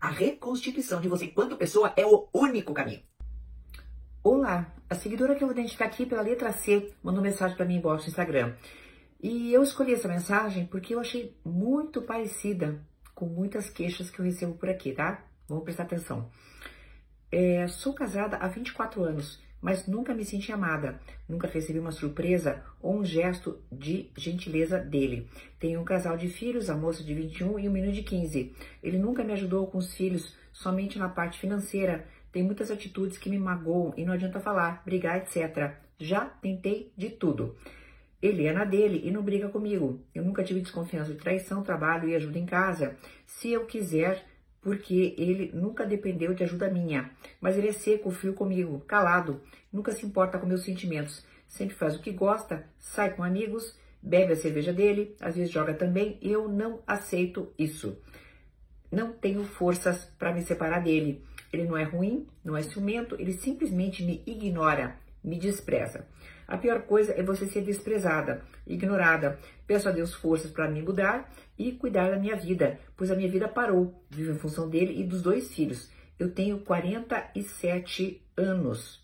A reconstituição de você enquanto pessoa é o único caminho. Olá, a seguidora que eu vou identificar aqui pela letra C mandou mensagem para mim embaixo no Instagram. E eu escolhi essa mensagem porque eu achei muito parecida com muitas queixas que eu recebo por aqui, tá? Vamos prestar atenção. É, sou casada há 24 anos, mas nunca me senti amada. Nunca recebi uma surpresa ou um gesto de gentileza dele. Tenho um casal de filhos, a moça de 21 e o um menino de 15. Ele nunca me ajudou com os filhos, somente na parte financeira. Tem muitas atitudes que me magoam e não adianta falar, brigar, etc. Já tentei de tudo. Ele é na dele e não briga comigo. Eu nunca tive desconfiança de traição, trabalho e ajuda em casa. Se eu quiser, porque ele nunca dependeu de ajuda minha. Mas ele é seco, frio comigo, calado, nunca se importa com meus sentimentos. Sempre faz o que gosta, sai com amigos, bebe a cerveja dele, às vezes joga também. Eu não aceito isso. Não tenho forças para me separar dele. Ele não é ruim, não é ciumento, ele simplesmente me ignora me despreza. A pior coisa é você ser desprezada, ignorada. Peço a Deus forças para me mudar e cuidar da minha vida, pois a minha vida parou. Vivo em função dele e dos dois filhos. Eu tenho 47 anos.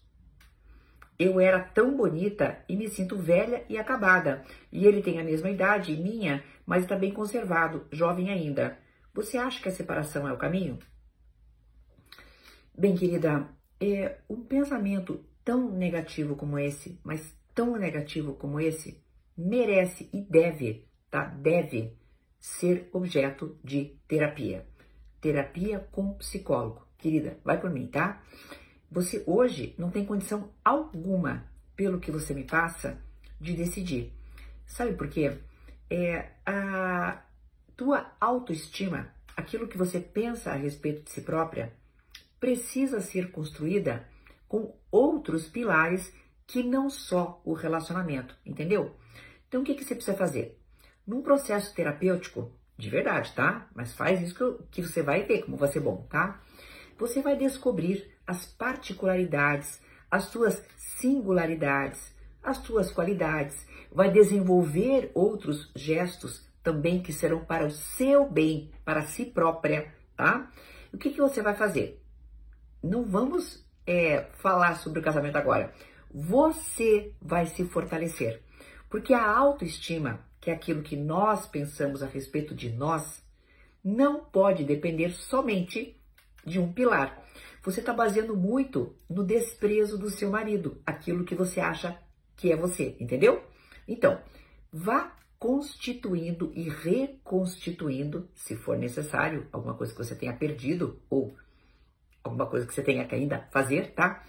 Eu era tão bonita e me sinto velha e acabada. E ele tem a mesma idade minha, mas está bem conservado, jovem ainda. Você acha que a separação é o caminho? Bem, querida, é um pensamento tão negativo como esse, mas tão negativo como esse, merece e deve, tá? Deve ser objeto de terapia. Terapia com psicólogo. Querida, vai por mim, tá? Você hoje não tem condição alguma, pelo que você me passa, de decidir. Sabe por quê? É a tua autoestima, aquilo que você pensa a respeito de si própria, precisa ser construída com outros pilares que não só o relacionamento, entendeu? Então, o que, que você precisa fazer? Num processo terapêutico, de verdade, tá? Mas faz isso que, eu, que você vai ver como vai ser bom, tá? Você vai descobrir as particularidades, as suas singularidades, as suas qualidades, vai desenvolver outros gestos também que serão para o seu bem, para si própria, tá? O que, que você vai fazer? Não vamos é, falar sobre o casamento agora. Você vai se fortalecer. Porque a autoestima, que é aquilo que nós pensamos a respeito de nós, não pode depender somente de um pilar. Você está baseando muito no desprezo do seu marido, aquilo que você acha que é você, entendeu? Então, vá constituindo e reconstituindo, se for necessário, alguma coisa que você tenha perdido ou alguma coisa que você tenha que ainda fazer, tá?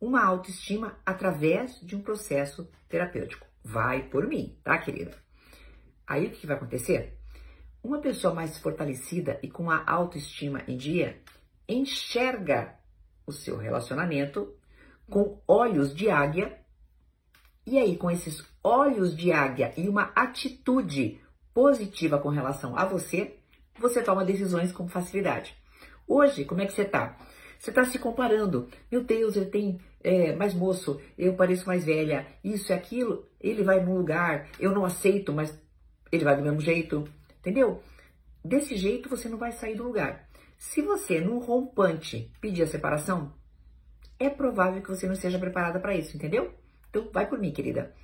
Uma autoestima através de um processo terapêutico. Vai por mim, tá, querida? Aí o que vai acontecer? Uma pessoa mais fortalecida e com a autoestima em dia enxerga o seu relacionamento com olhos de águia. E aí, com esses olhos de águia e uma atitude positiva com relação a você, você toma decisões com facilidade. Hoje, como é que você tá? Você está se comparando. Meu Deus, ele tem é, mais moço, eu pareço mais velha, isso e aquilo. Ele vai num lugar, eu não aceito, mas ele vai do mesmo jeito. Entendeu? Desse jeito você não vai sair do lugar. Se você, num rompante, pedir a separação, é provável que você não esteja preparada para isso, entendeu? Então, vai por mim, querida.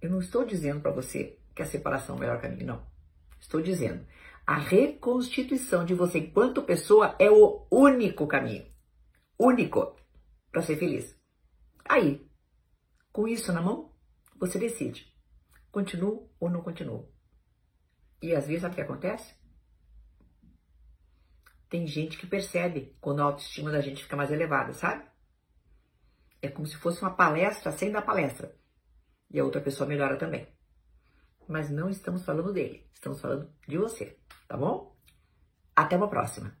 Eu não estou dizendo para você que a separação é o melhor caminho, não. Estou dizendo, a reconstituição de você enquanto pessoa é o único caminho único para ser feliz. Aí, com isso na mão, você decide. Continuo ou não continuo. E às vezes, sabe o que acontece? Tem gente que percebe quando a autoestima da gente fica mais elevada, sabe? É como se fosse uma palestra sem dar palestra. E a outra pessoa melhora também. Mas não estamos falando dele, estamos falando de você, tá bom? Até uma próxima.